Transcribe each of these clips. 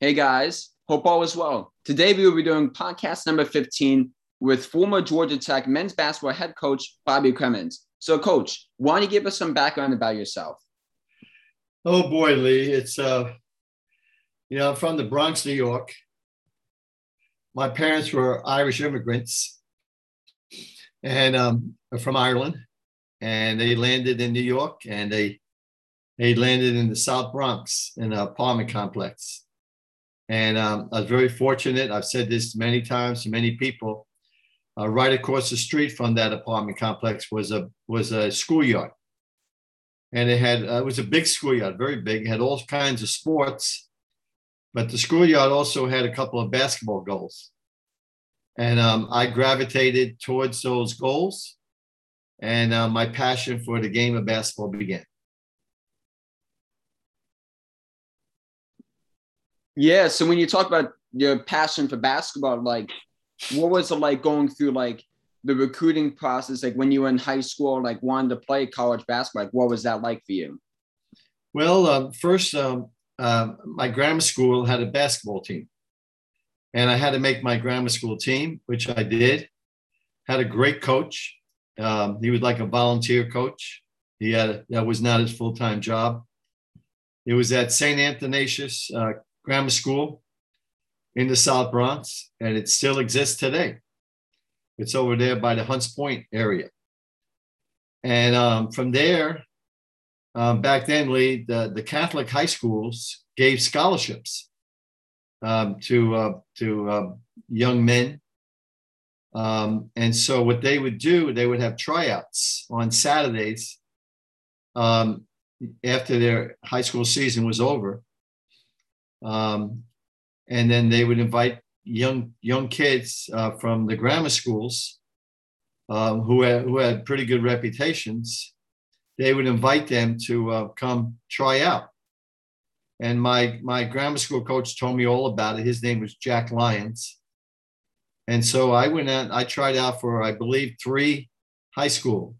Hey guys, hope all is well. Today we will be doing podcast number 15 with former Georgia Tech men's basketball head coach Bobby Cremins. So, coach, why don't you give us some background about yourself? Oh boy, Lee, it's uh, you know, I'm from the Bronx, New York. My parents were Irish immigrants, and um, from Ireland, and they landed in New York, and they they landed in the South Bronx in an apartment complex and um, I was very fortunate. I've said this many times to many people. Uh, right across the street from that apartment complex was a was a schoolyard, and it had uh, it was a big schoolyard, very big. It had all kinds of sports, but the schoolyard also had a couple of basketball goals, and um, I gravitated towards those goals, and uh, my passion for the game of basketball began. Yeah. So when you talk about your passion for basketball, like what was it like going through like the recruiting process? Like when you were in high school, like wanted to play college basketball, like what was that like for you? Well, um, first, um, uh, my grammar school had a basketball team, and I had to make my grammar school team, which I did. Had a great coach. Um, he was like a volunteer coach. He had a, that was not his full time job. It was at St. Athanasius uh, grammar school in the South Bronx, and it still exists today. It's over there by the Hunts Point area. And um, from there, um, back then, Lee, the, the Catholic high schools gave scholarships um, to, uh, to uh, young men. Um, and so, what they would do, they would have tryouts on Saturdays um, after their high school season was over um, and then they would invite young young kids uh, from the grammar schools um, who had who had pretty good reputations. They would invite them to uh, come try out. And my my grammar school coach told me all about it. His name was Jack Lyons. And so I went out. I tried out for I believe three high school.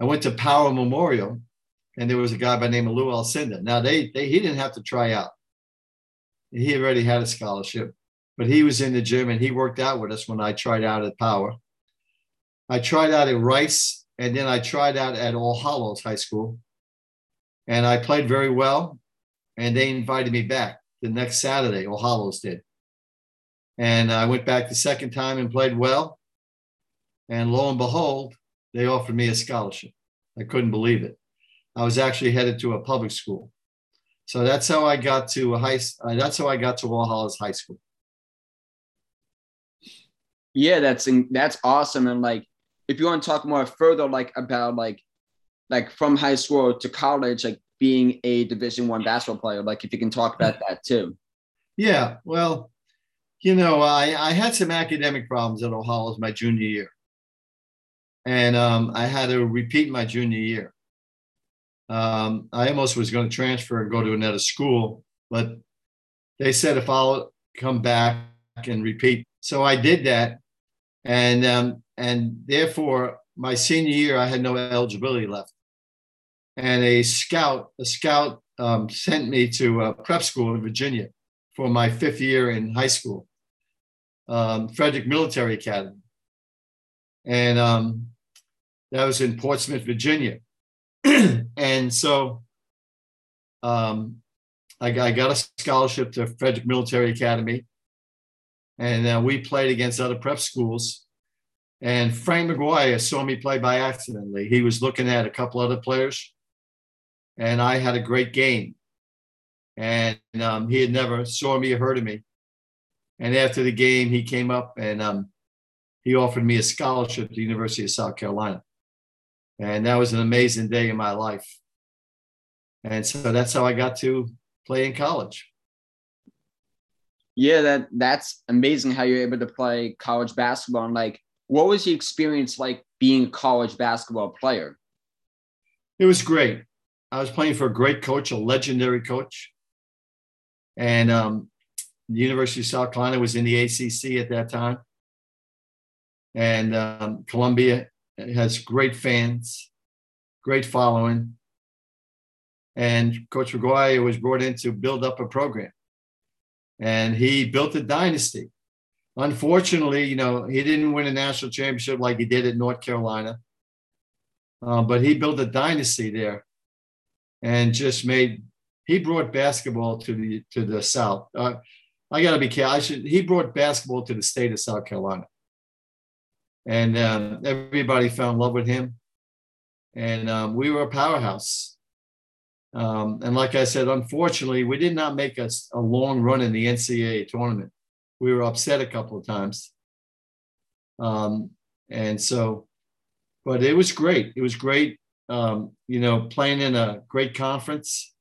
I went to Power Memorial, and there was a guy by the name of Lou Alcindor. Now they they he didn't have to try out he already had a scholarship, but he was in the gym and he worked out with us when I tried out at Power. I tried out at Rice and then I tried out at All Hallows High School. And I played very well. And they invited me back the next Saturday, All Hallows did. And I went back the second time and played well. And lo and behold, they offered me a scholarship. I couldn't believe it. I was actually headed to a public school. So that's how I got to high. Uh, that's how I got to All Hallows High School. Yeah, that's that's awesome. And like, if you want to talk more further, like about like, like from high school to college, like being a Division One basketball player, like if you can talk about that too. Yeah, well, you know, I I had some academic problems at All Hallows my junior year, and um, I had to repeat my junior year. Um, I almost was going to transfer and go to another school, but they said if I'll come back and repeat. So I did that, and um, and therefore my senior year I had no eligibility left. And a scout, a scout um, sent me to a prep school in Virginia for my fifth year in high school, um, Frederick Military Academy, and um, that was in Portsmouth, Virginia. and so um, I, I, got a scholarship to Frederick Military Academy, and uh, we played against other prep schools. And Frank McGuire saw me play by accidentally. He was looking at a couple other players, and I had a great game. And um, he had never saw me or heard of me. And after the game, he came up and um, he offered me a scholarship to the University of South Carolina. And that was an amazing day in my life. And so that's how I got to play in college. Yeah, that that's amazing how you're able to play college basketball. And like, what was the experience like being a college basketball player? It was great. I was playing for a great coach, a legendary coach. And um, the University of South Carolina was in the ACC at that time. And um, Columbia has great fans, great following. And Coach McGuire was brought in to build up a program. and he built a dynasty. Unfortunately, you know, he didn't win a national championship like he did at North Carolina, uh, but he built a dynasty there, and just made. He brought basketball to the to the South. Uh, I got to be careful. I should. He brought basketball to the state of South Carolina, and um, everybody fell in love with him. And um, we were a powerhouse. Um, and like I said, unfortunately, we did not make a, a long run in the NCAA tournament. We were upset a couple of times. Um, and so, but it was great. It was great, um, you know, playing in a great conference.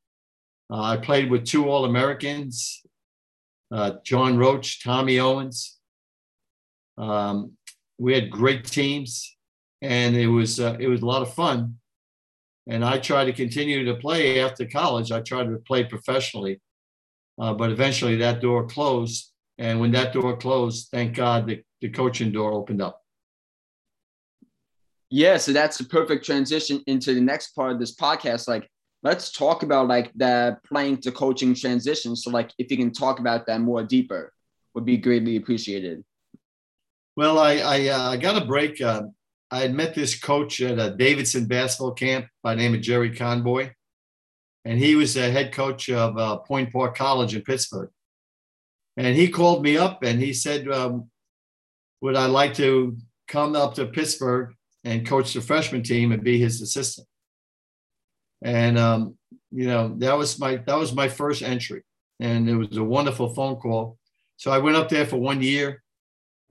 Uh, I played with two All Americans uh, John Roche, Tommy Owens. Um, we had great teams, and it was uh, it was a lot of fun. And I tried to continue to play after college. I tried to play professionally, uh, but eventually that door closed. And when that door closed, thank God the, the coaching door opened up. Yeah, so that's the perfect transition into the next part of this podcast. Like, let's talk about like the playing to coaching transition. So like if you can talk about that more deeper, would be greatly appreciated. Well, I I uh, got a break. Uh, I had met this coach at a Davidson basketball camp by name of Jerry Conboy, and he was the head coach of uh, Point Park College in Pittsburgh. And he called me up and he said, um, "Would I like to come up to Pittsburgh and coach the freshman team and be his assistant?" and um, you know that was my that was my first entry, and it was a wonderful phone call. So I went up there for one year,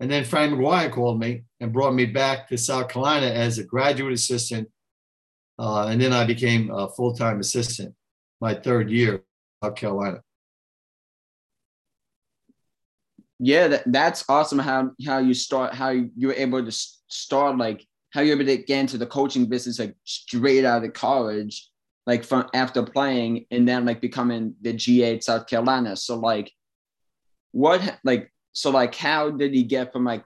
and then Frank McGuire called me and brought me back to South Carolina as a graduate assistant, uh, and then I became a full time assistant my third year, South Carolina. Yeah, that, that's awesome. How how you start, how you were able to start, like how you're able to get into the coaching business like straight out of college like from after playing and then like becoming the GA at South Carolina. So like what like so like how did he get from like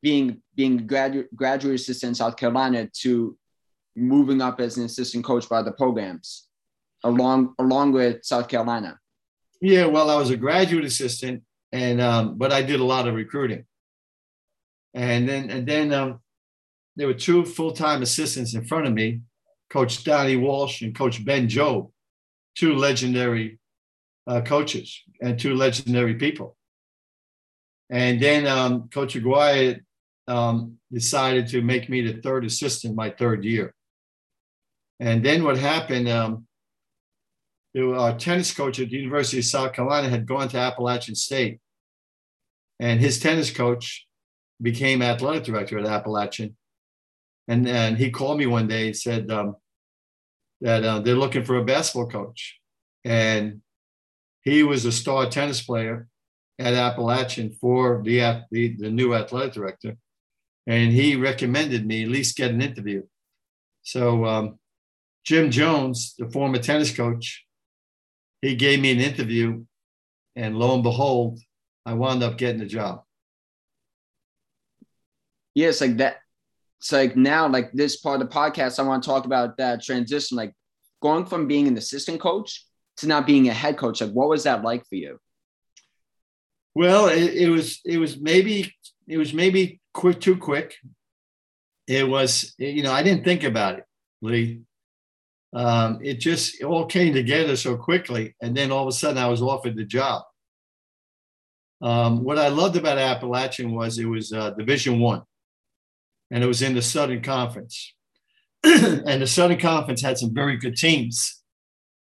being being graduate graduate assistant in South Carolina to moving up as an assistant coach by the programs along along with South Carolina? Yeah, well, I was a graduate assistant and um, but I did a lot of recruiting. And then and then um, there were two full-time assistants in front of me Coach Donnie Walsh and Coach Ben Jobe, two legendary uh, coaches and two legendary people. And then um, Coach McGuire um, decided to make me the third assistant my third year. And then what happened, um, our tennis coach at the University of South Carolina had gone to Appalachian State. And his tennis coach became athletic director at Appalachian. And, and he called me one day and said um, that uh, they're looking for a basketball coach. And he was a star tennis player at Appalachian for the, the, the new athletic director. And he recommended me at least get an interview. So um, Jim Jones, the former tennis coach, he gave me an interview. And lo and behold, I wound up getting the job. Yes, like that It's like now like this part of the podcast i want to talk about that transition like going from being an assistant coach to not being a head coach like what was that like for you well it, it was it was maybe it was maybe quick too quick it was you know i didn't think about it lee um, it just it all came together so quickly and then all of a sudden i was offered the job um, what i loved about appalachian was it was uh, division one and it was in the Southern Conference. and the Southern Conference had some very good teams.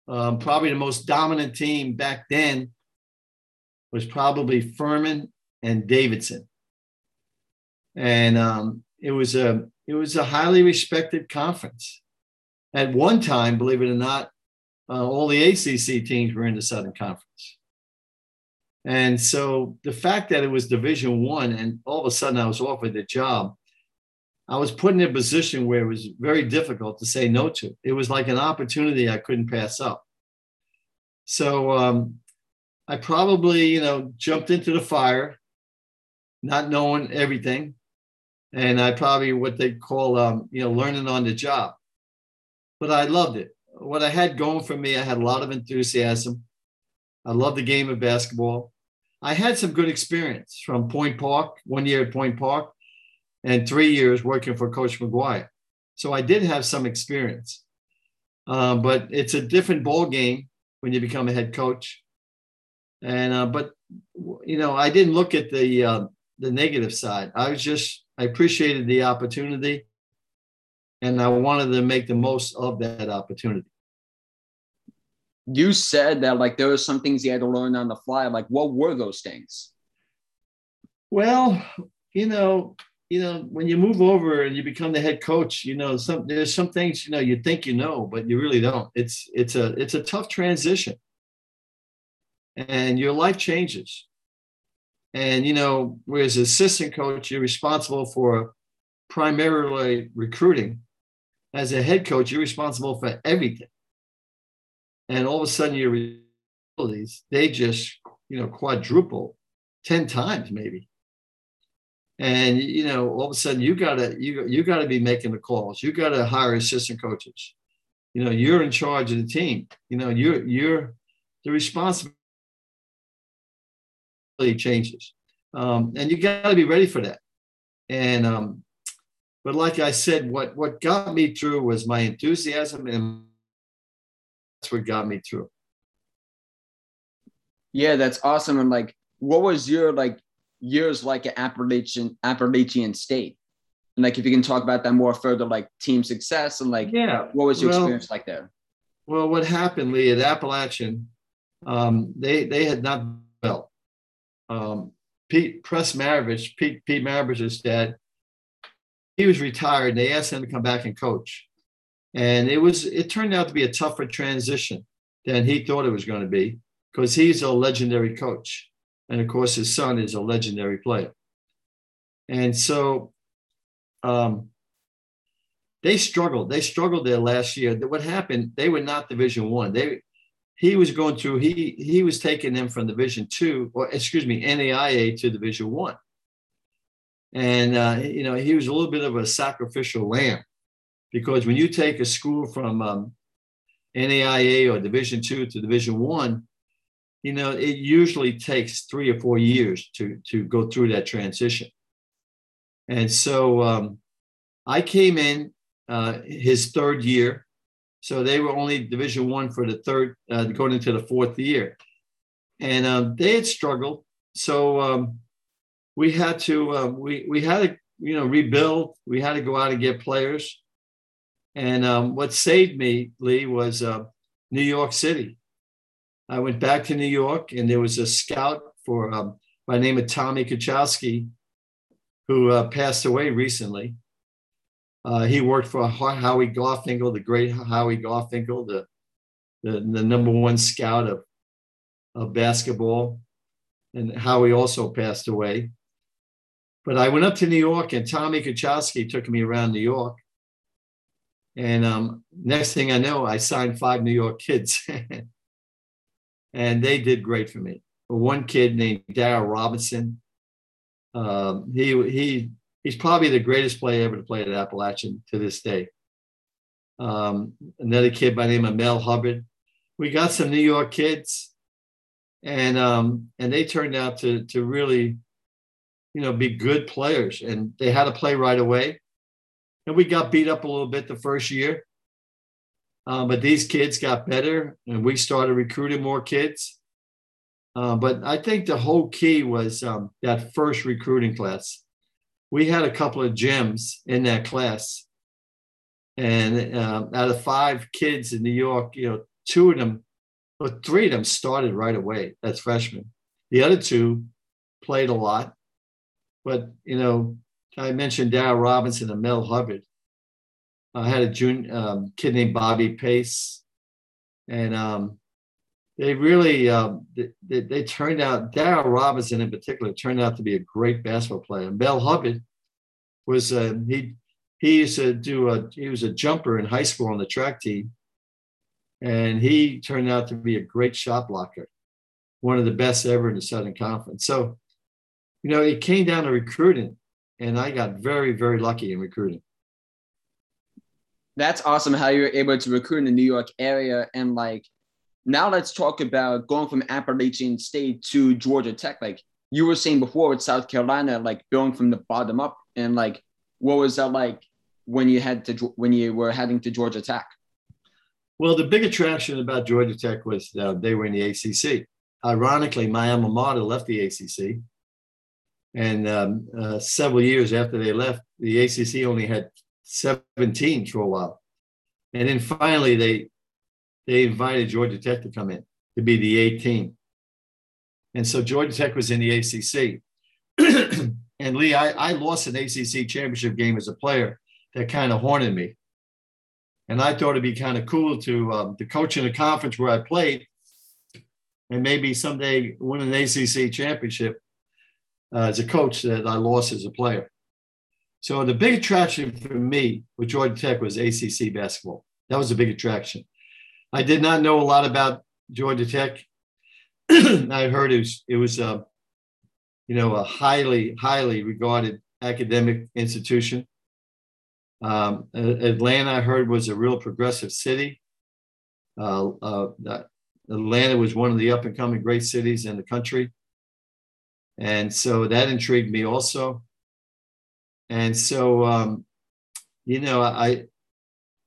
Um, probably the most dominant team back then was probably Furman and Davidson. And um, it was a it was a highly respected conference. At one time, believe it or not, uh, all the ACC teams were in the Southern Conference. And so the fact that it was Division One, and all of a sudden I was offered the job, I was put in a position where it was very difficult to say no to. It was like an opportunity I couldn't pass up. So um, I probably, you know, jumped into the fire, not knowing everything, and I probably what they call, um, you know, learning on the job. But I loved it. What I had going for me, I had a lot of enthusiasm. I loved the game of basketball. I had some good experience from Point Park, one year at Point Park, and three years working for Coach McGuire. So I did have some experience, uh, but it's a different ball game when you become a head coach. And uh, but you know, I didn't look at the uh, the negative side. I was just I appreciated the opportunity, and I wanted to make the most of that opportunity. You said that like there were some things you had to learn on the fly. Like, what were those things? Well, you know, you know, when you move over and you become the head coach, you know, some there's some things you know you think you know, but you really don't. It's it's a it's a tough transition, and your life changes. And you know, whereas assistant coach, you're responsible for primarily recruiting. As a head coach, you're responsible for everything. And all of a sudden, your abilities they just you know quadruple, ten times maybe and you know all of a sudden you gotta you you gotta be making the calls you gotta hire assistant coaches you know you're in charge of the team you know you're you're the responsibility changes um, and you gotta be ready for that and um, but like i said what what got me through was my enthusiasm and that's what got me through yeah that's awesome and like what was your like years like an Appalachian Appalachian state. And like if you can talk about that more further, like team success and like yeah, what was your well, experience like there? Well, what happened, Lee, at Appalachian, um, they they had not well. Um, Pete Press Maravich, Pete Pete Maravich's dad, he was retired. And they asked him to come back and coach, and it was it turned out to be a tougher transition than he thought it was going to be because he's a legendary coach. And of course, his son is a legendary player. And so um, they struggled. They struggled there last year. What happened? They were not Division One. They he was going through. He he was taking them from Division Two, or excuse me, NAIA to Division One. And uh, you know he was a little bit of a sacrificial lamb, because when you take a school from um, NAIA or Division Two to Division One, you know, it usually takes three or four years to, to go through that transition. And so um, I came in uh, his third year. So they were only Division One for the third, uh, going into the fourth year. And um, they had struggled. So um, we had to, uh, we, we had to, you know, rebuild. We had to go out and get players. And um, what saved me, Lee, was uh, New York City. I went back to New York, and there was a scout for um, by name of Tommy Konchalski, who uh, passed away recently. Uh, he worked for Howie Garfinkel, the great Howie Garfinkel, the, the, the number one scout of, of basketball. And Howie also passed away. But I went up to New York, and Tommy Konchalski took me around New York. And um, next thing I know, I signed five New York kids. and they did great for me. One kid named Darryl Robinson, um, he he he's probably the greatest player ever to play at Appalachian to this day. Um, another kid by name of Mel Hubbard. We got some New York kids, and um, and they turned out to to really, you know, be good players, and they had to play right away. And we got beat up a little bit the first year, uh, but these kids got better, and we started recruiting more kids. Uh, but I think the whole key was um, that first recruiting class. We had a couple of gems in that class, and uh, out of five kids in New York, you know, two of them, or three of them started right away as freshmen. The other two played a lot, but you know, I mentioned Darryl Robinson and Mel Hubbard. I had a junior um, kid named Bobby Pace, and um, they really um, they, they, turned out. Darryl Robinson in particular turned out to be a great basketball player. And Mel Hubbard was uh, he he used to do a he was a jumper in high school on the track team, and he turned out to be a great shot blocker, one of the best ever in the Southern Conference. So, you know, it came down to recruiting, and I got very very lucky in recruiting that's awesome how you were able to recruit in the New York area and like now let's talk about going from Appalachian State to Georgia Tech. Like you were saying before with South Carolina, like going from the bottom up, and like what was that like when you had to when you were heading to Georgia Tech? Well, the big attraction about Georgia Tech was uh, they were in the ACC. Ironically, my alma mater left the ACC, and um, uh, several years after they left, the ACC only had 17 for a while, and then finally they they invited Georgia Tech to come in to be the 18. And so Georgia Tech was in the ACC. and Lee, I, I lost an ACC championship game as a player that kind of haunted me. And I thought it'd be kind of cool to um, to coach in a conference where I played, and maybe someday win an ACC championship uh, as a coach that I lost as a player. So the big attraction for me with Georgia Tech was ACC basketball. That was a big attraction. I did not know a lot about Georgia Tech. I heard it was, it was a, uh, you know, a highly, highly regarded academic institution. Um, Atlanta, I heard, was a real progressive city. Uh, uh, Atlanta was one of the up and coming great cities in the country. And so that intrigued me also. And so, um, you know, I,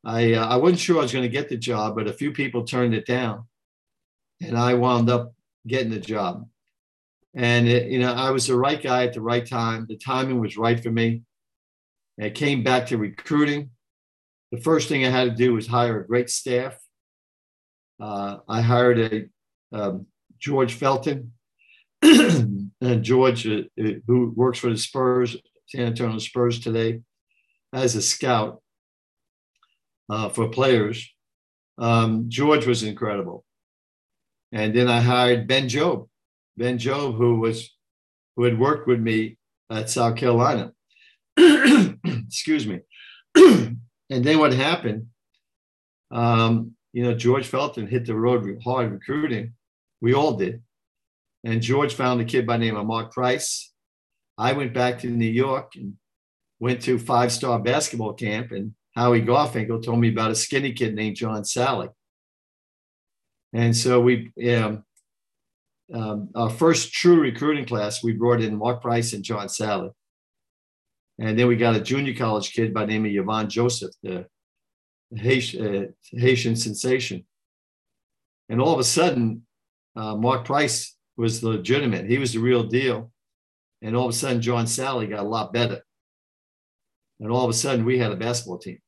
I, uh, I wasn't sure I was going to get the job, but a few people turned it down. And I wound up getting the job. And, it, you know, I was the right guy at the right time. The timing was right for me. I came back to recruiting. The first thing I had to do was hire a great staff. Uh, I hired a um, George Felton, and George, uh, who works for the Spurs, San Antonio Spurs today, as a scout uh, for players. Um, George was incredible, and then I hired Ben Jobe, Ben Jobe, who was who had worked with me at South Carolina. Excuse me. and then what happened? Um, you know, George Felton hit the road hard recruiting. We all did. And George found a kid by name of Mark Price. I went back to New York and went to five star basketball camp. And Howie Garfinkel told me about a skinny kid named John Salley. And so we, um, um, our first true recruiting class, we brought in Mark Price and John Salley. And then we got a junior college kid by the name of Yvon Joseph, the Haitian, uh, Haitian sensation. And all of a sudden, uh, Mark Price was legitimate. He was the real deal. And all of a sudden, John Salley got a lot better. And all of a sudden, we had a basketball team.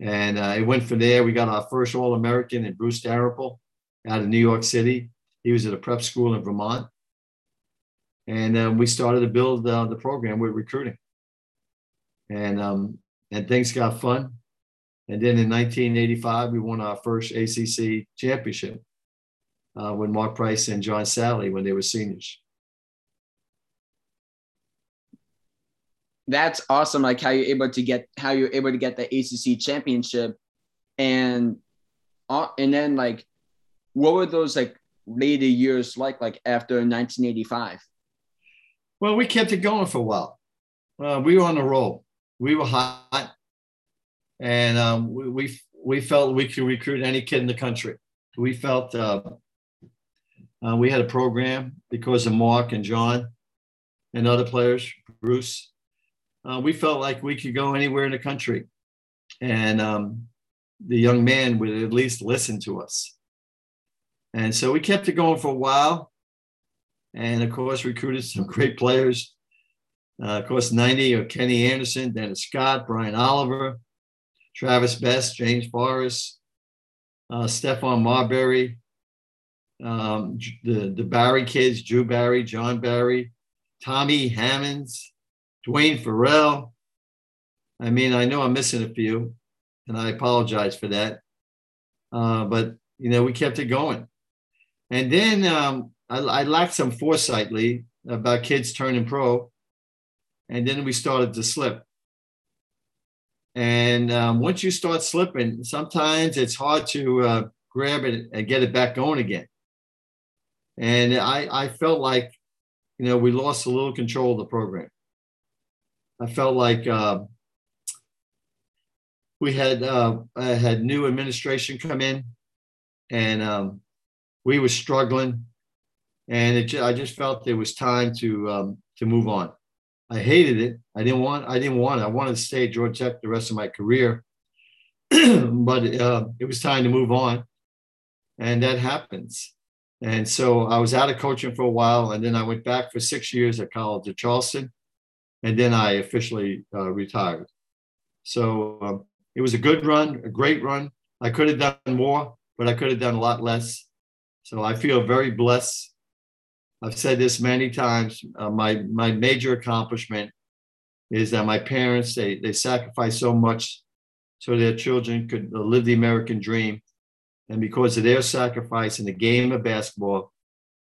And uh, it went from there. We got our first All American in Bruce Dalrymple out of New York City. He was at a prep school in Vermont. And um, we started to build uh, the program with recruiting. And, um, and things got fun. And then in 1985, we won our first ACC championship uh, when Mark Price and John Salley when they were seniors. That's awesome! Like how you're able to get how you're able to get the ACC championship, and uh, and then like, what were those like later years like? Like after 1985. Well, we kept it going for a while. Uh, we were on the roll. We were hot, and um, we, we, we felt we could recruit any kid in the country. We felt uh, uh, we had a program because of Mark and John and other players, Bruce. Uh, we felt like we could go anywhere in the country, and um, the young man would at least listen to us. And so we kept it going for a while and of course recruited some great players. Uh, of course, 90 of Kenny Anderson, Dennis Scott, Brian Oliver, Travis Best, James Forrest, uh, Stephon Marbury, um, the, the Barry kids, Drew Barry, Jon Barry, Tommy Hammonds, Duane Ferrell. I mean, I know I'm missing a few, and I apologize for that. Uh, but, you know, we kept it going. And then um, I, I lacked some foresight, Lee, about kids turning pro. And then we started to slip. And um, once you start slipping, sometimes it's hard to uh, grab it and get it back going again. And I, I felt like, you know, we lost a little control of the program. I felt like uh, we had uh, had new administration come in, and um, we were struggling, and it, I just felt it was time to um, to move on. I hated it. I didn't want. I didn't want. It. I wanted to stay at Georgia Tech the rest of my career, but uh, it was time to move on, and that happens. And so I was out of coaching for a while, and then I went back for six years at College of Charleston, and then I officially uh, retired. So um, it was a good run, a great run. I could have done more, but I could have done a lot less. So I feel very blessed. I've said this many times. Uh, my my major accomplishment is that my parents they they sacrificed so much so their children could live the American dream, and because of their sacrifice in the game of basketball,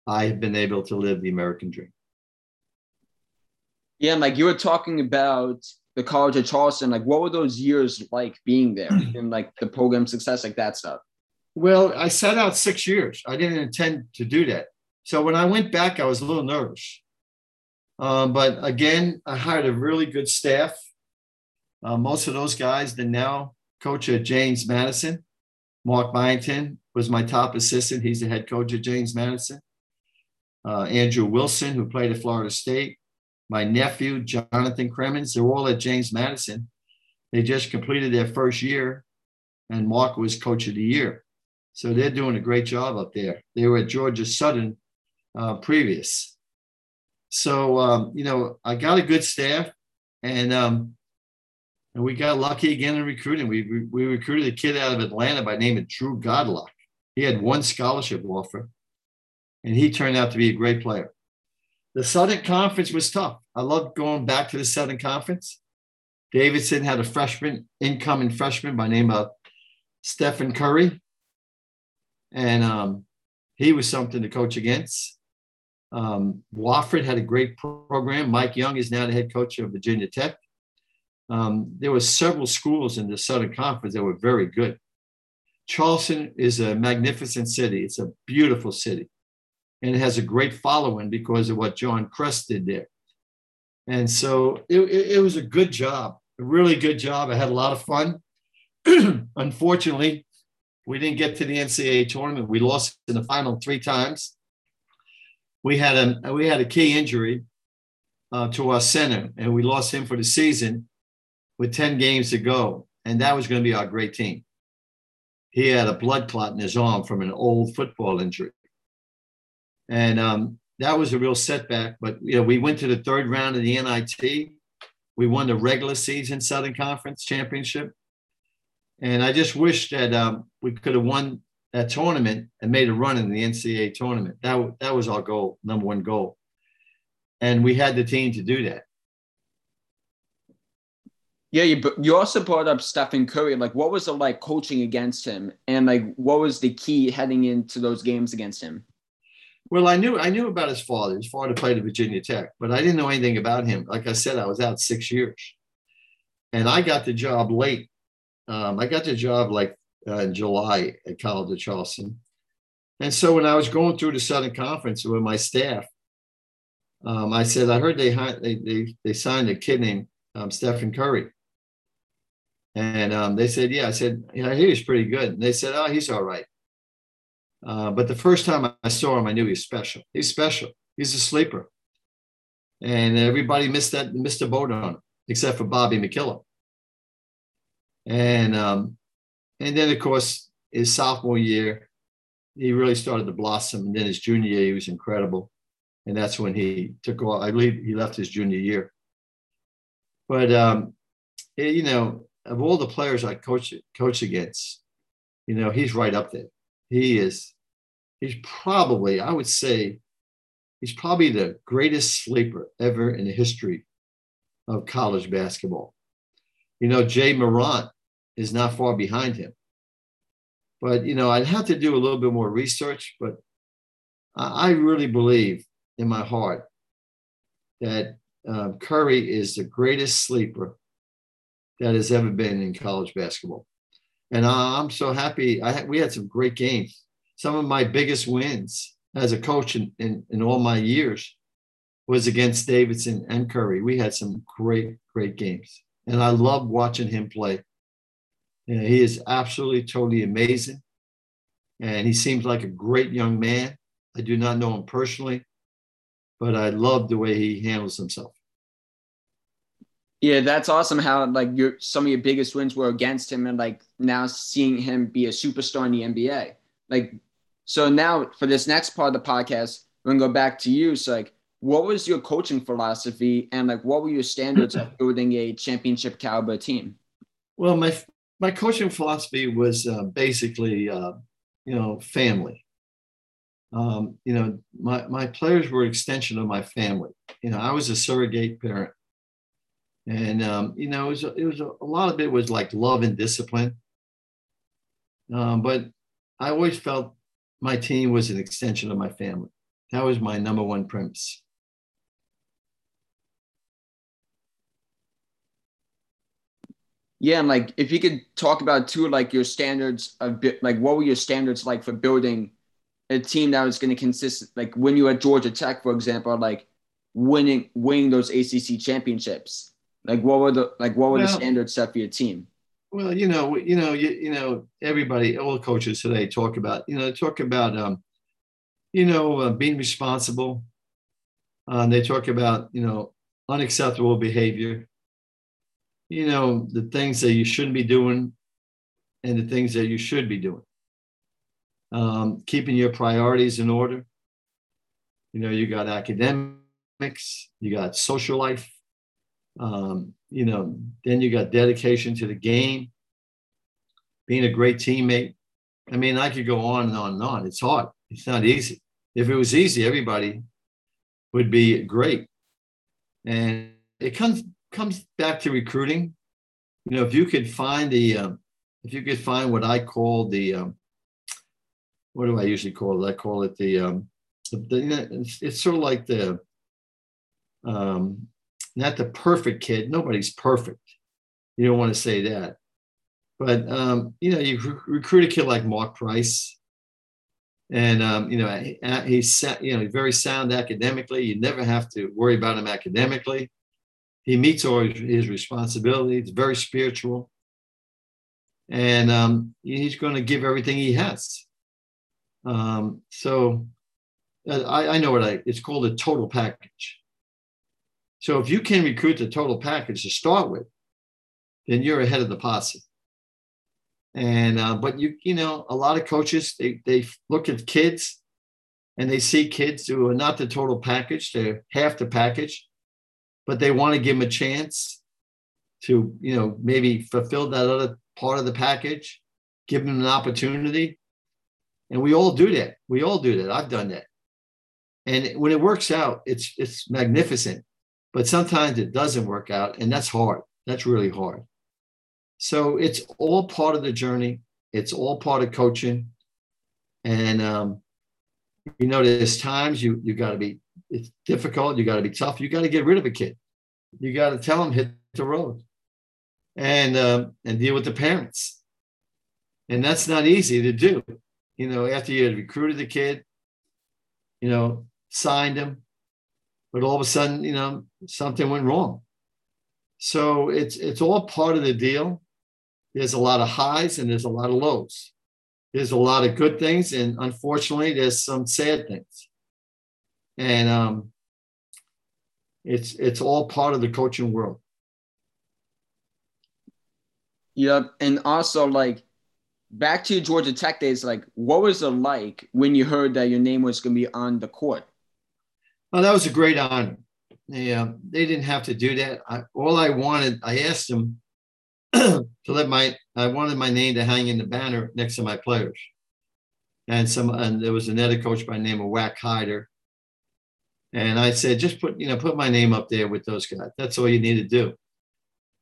I have been able to live the American dream. Yeah, like you were talking about the College of Charleston, like what were those years like being there and like the program success, like that stuff? Well, I sat out six years. I didn't intend to do that. So when I went back, I was a little nervous. Um, but again, I hired a really good staff. Uh, most of those guys, the now coach at James Madison, Mark Byington was my top assistant. He's the head coach at James Madison. Uh, Andrew Wilson, who played at Florida State, my nephew, Jonathan Cremins, they're all at James Madison. They just completed their first year, and Mark was coach of the year. So they're doing a great job up there. They were at Georgia Southern uh, previous. So, um, you know, I got a good staff, and um, and we got lucky again in recruiting. We, we recruited a kid out of Atlanta by name of Drew Goudelock. He had one scholarship offer, and he turned out to be a great player. The Southern Conference was tough. I loved going back to the Southern Conference. Davidson had a freshman, incoming freshman by name of Stephen Curry. And um, he was something to coach against. Um, Wofford had a great program. Mike Young is now the head coach of Virginia Tech. Um, there were several schools in the Southern Conference that were very good. Charleston is a magnificent city. It's a beautiful city and it has a great following because of what John Kresse did there. And so it, it, it was a good job, a really good job. I had a lot of fun. Unfortunately, we didn't get to the NCAA tournament. We lost in the final three times. We had a we had a key injury uh, to our center, and we lost him for the season with 10 games to go. And that was going to be our great team. He had a blood clot in his arm from an old football injury and um, that was a real setback. But you know, we went to the third round of the NIT. We won the regular season Southern Conference championship, and I just wish that um, we could have won that tournament and made a run in the NCAA tournament. That that was our goal, number one goal, and we had the team to do that. Yeah, you, you also brought up Stephen Curry. Like, what was it like coaching against him, and like, what was the key heading into those games against him? Well, I knew I knew about his father. His father played at Virginia Tech, but I didn't know anything about him. Like I said, I was out six years, and I got the job late. Um, I got the job like uh, in July at College of Charleston, and so when I was going through the Southern Conference with my staff, um, I said I heard they they they, they signed a kid named um, Stephen Curry, and um, they said yeah. I said yeah, he was pretty good. And they said oh he's all right. Uh, but the first time I saw him, I knew he was special. He's special. He's a sleeper. And everybody missed that, missed a boat on him, except for Bobby McKillop. And um, and then of course his sophomore year, he really started to blossom. And then his junior year, he was incredible. And that's when he took off. I believe he left his junior year. But um, it, you know, of all the players I coach coach against, you know, he's right up there he is he's probably i would say he's probably the greatest sleeper ever in the history of college basketball. You know Ja Morant is not far behind him. But you know i'd have to do a little bit more research but i really believe in my heart that um, curry is the greatest sleeper that has ever been in college basketball and I'm so happy. I we had some great games. Some of my biggest wins as a coach in, in, in all my years was against Davidson and Curry. We had some great, great games. And I love watching him play. You know, he is absolutely, totally amazing. and he seems like a great young man. I do not know him personally, but I love the way he handles himself. Yeah, that's awesome. How like your some of your biggest wins were against him, and like now seeing him be a superstar in the NBA. Like, so now for this next part of the podcast, we're gonna go back to you. So like, what was your coaching philosophy, and like, what were your standards of building a championship caliber team? Well, my my coaching philosophy was uh, basically, uh, you know, family. Um, you know, my my players were extension of my family. You know, I was a surrogate parent and um, you know, it was it was a, a, lot of it was like love and discipline. Um, but I always felt my team was an extension of my family. That was my number one premise. Yeah, and like if you could talk about too, like your standards of bit, like what were your standards like for building a team that was going to consist, like when you at Georgia Tech, for example, like winning winning those ACC championships like what were the like what were well, the standards set for your team? Well, you know, you know, you, you know, everybody, all coaches today talk about, you know, talk about, um, you know, uh, being responsible. Uh, they talk about, you know, unacceptable behavior. You know, the things that you shouldn't be doing, and the things that you should be doing. Um, keeping your priorities in order. You know, you got academics, you got social life, um, you know, then you got dedication to the game, being a great teammate. I mean, I could go on and on and on. It's hard. It's not easy. If it was easy, everybody would be great. And it comes comes back to recruiting. You know, if you could find the, um, if you could find what I call the, um, what do I usually call it? I call it the, um, the, the it's, it's sort of like the, um, not the perfect kid. Nobody's perfect. You don't want to say that. But, um, you know, you recruit a kid like Mark Price, and, um, you know, he's, you know, very sound academically. You never have to worry about him academically. He meets all his responsibilities, very spiritual. And um, he's going to give everything he has. Um, so uh, I, I know what I, it's called a total package. So if you can recruit the total package to start with, then you're ahead of the posse. And uh, but you you know a lot of coaches they they look at kids and they see kids who are not the total package, they're half the package, but they want to give them a chance to you know maybe fulfill that other part of the package, give them an opportunity. And we all do that. We all do that. I've done that. And when it works out, it's it's magnificent but sometimes it doesn't work out and that's hard. That's really hard. So it's all part of the journey. It's all part of coaching. And um, you know there's times you you got to be it's difficult you got to be tough you got to get rid of a kid. You got to tell them hit the road. And um, and deal with the parents. And that's not easy to do. You know after you had recruited the kid you know signed him but all of a sudden, you know, something went wrong. So it's it's all part of the deal. There's a lot of highs and there's a lot of lows. There's a lot of good things, and unfortunately, there's some sad things. And um, it's it's all part of the coaching world. Yep, and also like back to your Georgia Tech days, like what was it like when you heard that your name was going to be on the court? Oh, that was a great honor. They, uh, they didn't have to do that. I, all I wanted, I asked them to let my, I wanted my name to hang in the banner next to my players. And some, and there was another coach by name of Whack Hyder. And I said, just put, you know, put my name up there with those guys. That's all you need to do.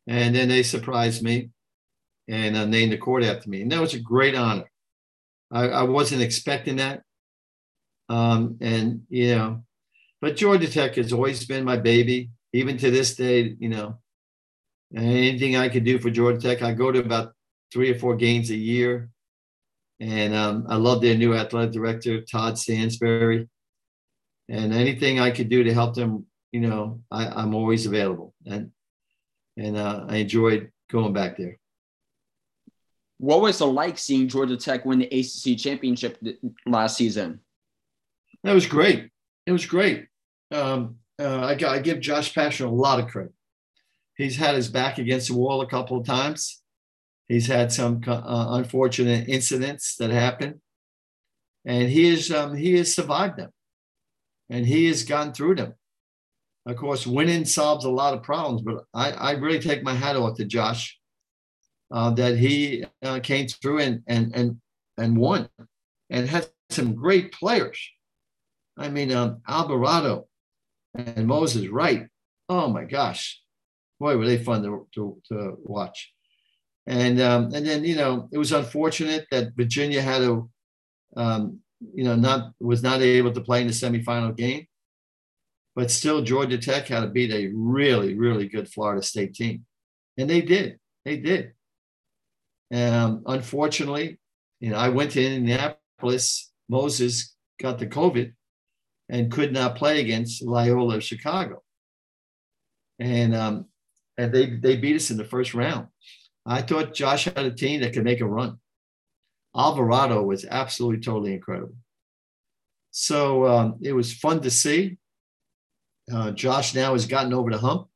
And then they surprised me and uh, named the court after me. And that was a great honor. I, I wasn't expecting that. Um, and, you know, but Georgia Tech has always been my baby, even to this day. You know, anything I could do for Georgia Tech, I go to about three or four games a year, and um, I love their new athletic director, Todd Stansbury. And anything I could do to help them, you know, I, am always available, and and uh, I enjoyed going back there. what was it like seeing Georgia Tech win the ACC championship last season? That was great. It was great. Um, uh, I, I, give Josh Pastner a lot of credit. He's had his back against the wall a couple of times. He's had some uh, unfortunate incidents that happened, and he has um, he has survived them, and he has gone through them. Of course, winning solves a lot of problems, but I, I really take my hat off to Josh uh, that he uh, came through and and and and won, and had some great players. I mean, um, Alvarado and Moses Wright. Oh my gosh, boy, were they fun to, to, to watch. And um, and then you know it was unfortunate that Virginia had to, um, you know, not was not able to play in the semifinal game, but still Georgia Tech had to beat a really really good Florida State team, and they did. They did. Um, unfortunately, you know, I went to Indianapolis. Moses got the COVID and could not play against Loyola of Chicago. And um, and they they beat us in the first round. I thought Josh had a team that could make a run. Alvarado was absolutely totally incredible. So um, it was fun to see. Uh, Josh now has gotten over the hump.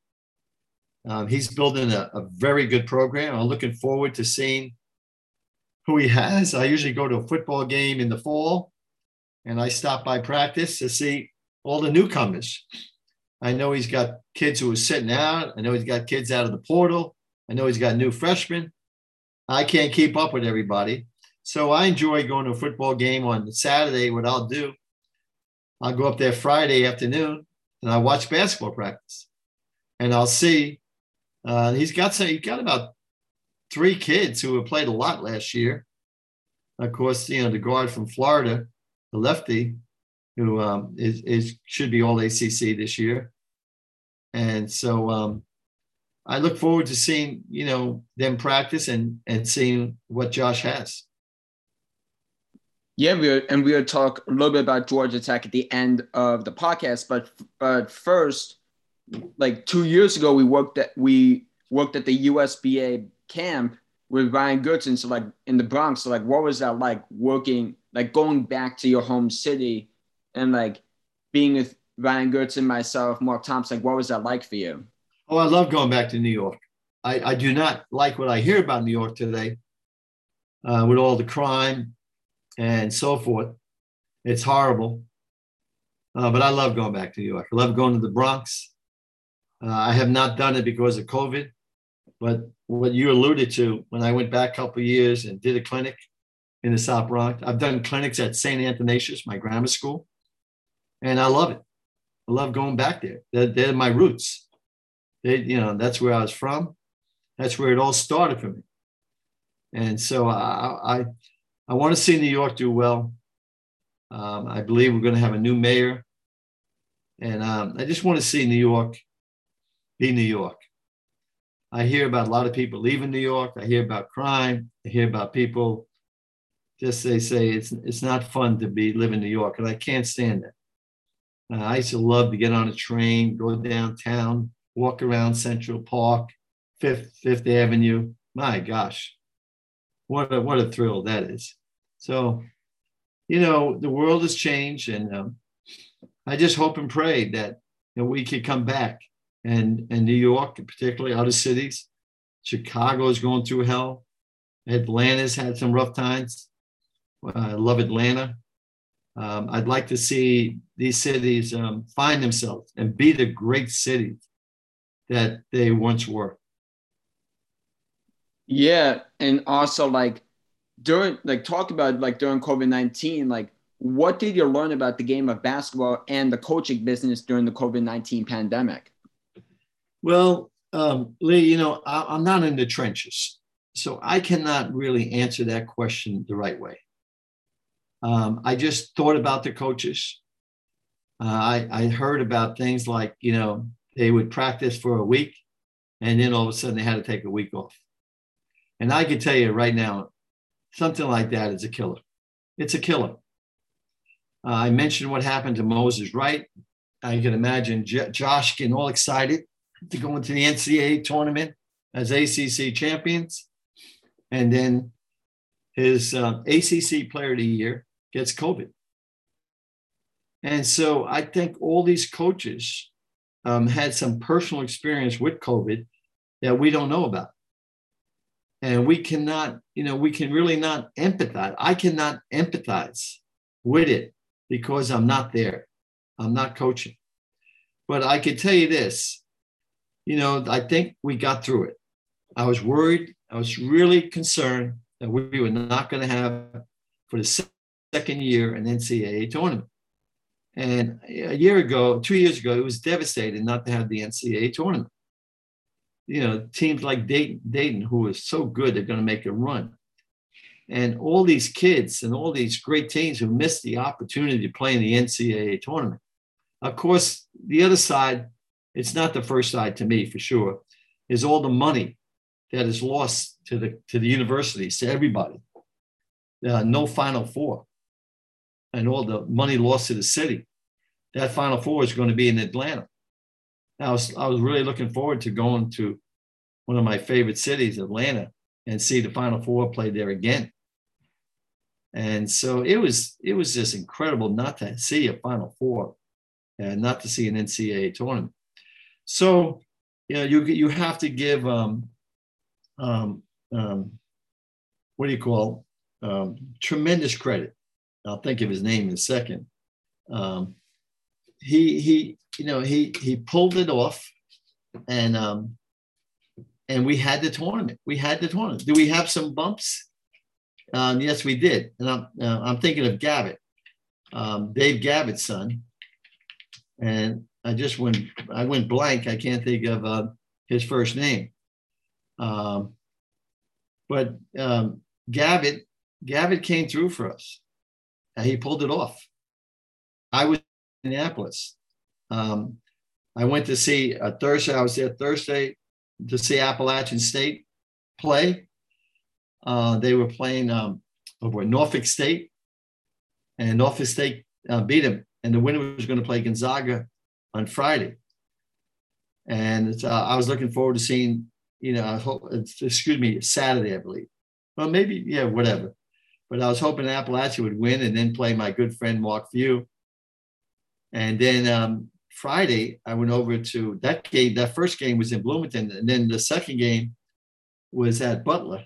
Um, he's building a, a, very good program. I'm looking forward to seeing who he has. I usually go to a football game in the fall and I stop by practice to see all the newcomers. I know he's got kids who are sitting out. I know he's got kids out of the portal. I know he's got new freshmen. I can't keep up with everybody. So I enjoy going to a football game on Saturday. What I'll do, I'll go up there Friday afternoon and I'll watch basketball practice. And I'll see uh, he's got some, he's got about three kids who have played a lot last year. Of course, you know, the guard from Florida, lefty, who um, is, is should be all ACC this year. And so um, I look forward to seeing, you know, them practice and, and seeing what Josh has. Yeah, we are, and we'll talk a little bit about Georgia Tech at the end of the podcast. But but first, like two years ago, we worked at we worked at the USBA camp with Ryan Goodson. So like in the Bronx. So like, what was that like working, like going back to your home city and like being with Ryan Goodson, myself, Mark Thompson? Like, what was that like for you? Oh, I love going back to New York. I, I do not like what I hear about New York today uh, with all the crime and so forth. It's horrible. Uh, but I love going back to New York. I love going to the Bronx. Uh, I have not done it because of COVID, but what you alluded to when I went back a couple years and did a clinic in the South Bronx, I've done clinics at St. Athanasius, my grammar school, and I love it. I love going back there. They're, they're my roots. They, you know, that's where I was from. That's where it all started for me. And so I, I, I want to see New York do well. Um, I believe we're going to have a new mayor, and um, I just want to see New York be New York. I hear about a lot of people leaving New York. I hear about crime. I hear about people just they say it's it's not fun to be live in New York, and I can't stand it. Uh, I used to love to get on a train, go downtown, walk around Central Park, Fifth Fifth Avenue. My gosh, what a what a thrill that is. So, you know, the world has changed, and um, I just hope and pray that you know, we could come back and, and New York, particularly other cities. Chicago is going through hell. Atlanta's had some rough times. Uh, I love Atlanta. Um, I'd like to see these cities um, find themselves and be the great cities that they once were. Yeah, and also like during like talk about like during COVID nineteen, like what did you learn about the game of basketball and the coaching business during the COVID nineteen pandemic? Well, um, Lee, you know, I, am not in the trenches, so I cannot really answer that question the right way. Um, I just thought about the coaches. Uh, I, I heard about things like, you know, they would practice for a week and then all of a sudden they had to take a week off. And I can tell you right now, something like that is a killer. It's a killer. Uh, I mentioned what happened to Moses Wright. I can imagine J- Josh getting all excited to go into the NCAA tournament as ACC champions. And then his uh, ACC Player of the Year, gets COVID. And so I think all these coaches um, had some personal experience with COVID that we don't know about. And we cannot, you know, we can really not empathize. I cannot empathize with it because I'm not there. I'm not coaching. But I can tell you this, you know, I think we got through it. I was worried. I was really concerned that we were not going to have for the second year an NCAA tournament. And a year ago, two years ago, it was devastating not to have the NCAA tournament. You know, teams like Dayton, Dayton, who so good, they're going to make a run. And all these kids and all these great teams who missed the opportunity to play in the NCAA tournament. Of course, the other side, it's not the first side to me for sure, is all the money that is lost to the to the universities, to everybody. Uh, no Final Four and all the money lost to the city. That Final Four is going to be in Atlanta. I was I was really looking forward to going to one of my favorite cities, Atlanta, and see the Final Four play there again. And so it was it was just incredible not to see a Final Four and not to see an NCAA tournament. So you know you you have to give um, um, um, what do you call um, tremendous credit I'll think of his name in a second. Um, he he you know he he pulled it off, and um, and we had the tournament. We had the tournament. Do we have some bumps? Um, yes, we did. And I'm uh, I'm thinking of Gavitt, um, Dave Gavitt's son, and I just went I went blank. I can't think of uh, his first name. Um, but um, Gavitt Gavitt came through for us and he pulled it off. I was in Minneapolis. Um, I went to see a Thursday. I was there Thursday to see Appalachian State play. Uh, they were playing um, at Norfolk State, and Norfolk State uh, beat them. And the winner was going to play Gonzaga on Friday. And uh, I was looking forward to seeing, you know, I hope, excuse me, Saturday, I believe. Well, maybe, yeah, whatever but I was hoping Appalachia would win and then play my good friend Mark Few. And then um, Friday, I went over to that game. That first game was in Bloomington, and then the second game was at Butler,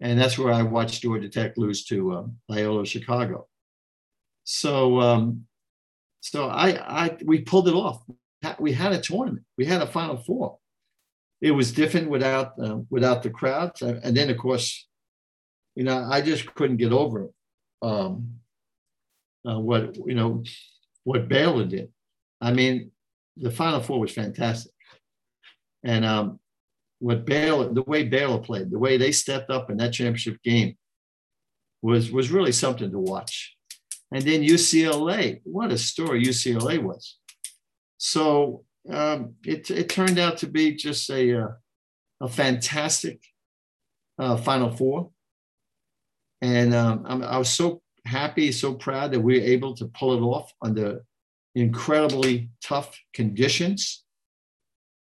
and that's where I watched Georgia Tech lose to um, Loyola Chicago. So, um, so I, I, we pulled it off. We had a tournament. We had a Final Four. It was different without uh, without the crowds, and then of course you know, I just couldn't get over. Um, uh, what you know, what Baylor did. I mean, the Final Four was fantastic, and um, what Baylor, the way Baylor played, the way they stepped up in that championship game, was was really something to watch. And then UCLA, what a story UCLA was. So um, it it turned out to be just a uh, a fantastic uh, Final Four. And um, i was so happy, so proud that we were able to pull it off under incredibly tough conditions.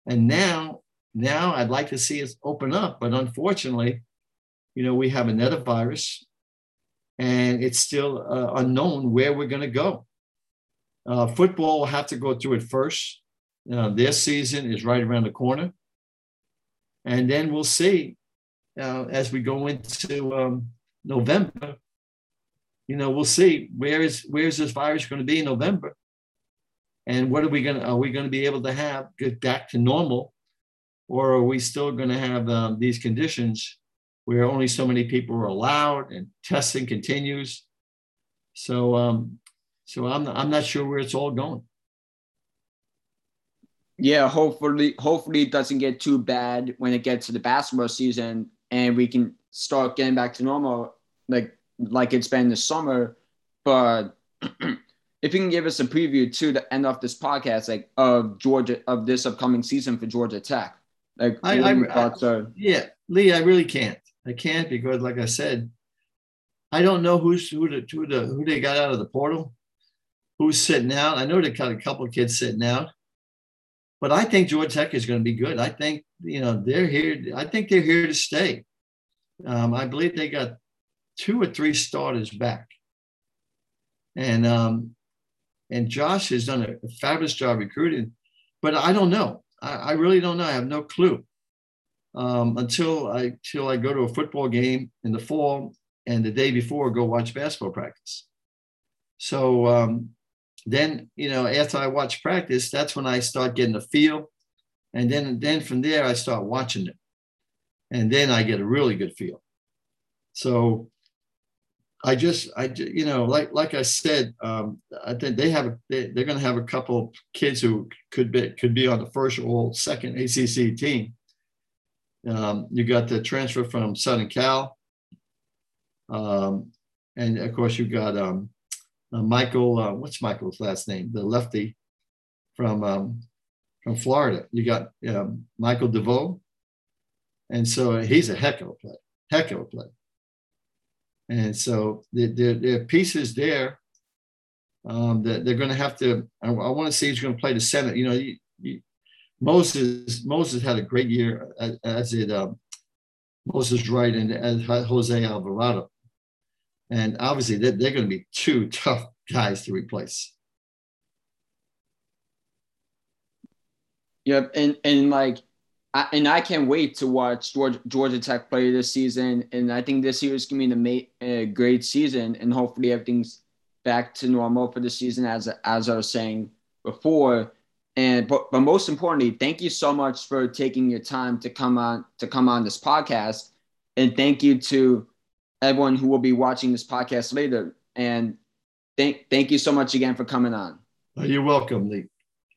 And now, now I'd like to see us open up, but unfortunately, you know, we have another virus, and it's still uh, unknown where we're going to go. Uh, football will have to go through it first. Uh, their season is right around the corner, and then we'll see uh, as we go into um, November, you know, we'll see where is where is this virus going to be in November, and what are we going to are we going to be able to have get back to normal, or are we still going to have um, these conditions where only so many people are allowed and testing continues? So, um, so I'm I'm not sure where it's all going. Yeah, hopefully, hopefully it doesn't get too bad when it gets to the basketball season, and we can start getting back to normal like like it's been this summer. But if you can give us a preview to the end of this podcast, like of Georgia of this upcoming season for Georgia Tech, like I, I, I? Yeah, Lee, I really can't. I can't because, like I said, I don't know who's who the who the who they got out of the portal, who's sitting out. I know they got a couple of kids sitting out, but I think Georgia Tech is going to be good. I think you know they're here. I think they're here to stay. Um, I believe they got two or three starters back. And um, and Josh has done a fabulous job recruiting, but I don't know. I, I really don't know. I have no clue um, until I until I go to a football game in the fall and the day before go watch basketball practice. So um, then you know after I watch practice, that's when I start getting a feel, and then then from there I start watching it, and then I get a really good feel. So I just, I, you know, like like I said, um, I think they have, they, they're going to have a couple kids who could be could be on the first or second ACC team. Um, you got the transfer from Southern Cal, um, and of course you got um, uh, Michael. Uh, what's Michael's last name? The lefty from um, from Florida. You got um, Michael DeVoe, and so he's a heck of a player. Heck of a player. And so there are pieces there um, that they're going to have to. I, I want to see who's going to play the center. You know, you, you, Moses Moses had a great year as, did um, Moses Wright and Jose Alvarado, and obviously they're, they're going to be two tough guys to replace. Yep, and and like I, and I can't wait to watch Georgia, Georgia Tech play this season. And I think this year is going to be a great season, and hopefully everything's back to normal for the season, as as I was saying before. And but but most importantly, thank you so much for taking your time to come on to come on this podcast, and thank you to everyone who will be watching this podcast later. And thank thank you so much again for coming on. You're welcome, Lee.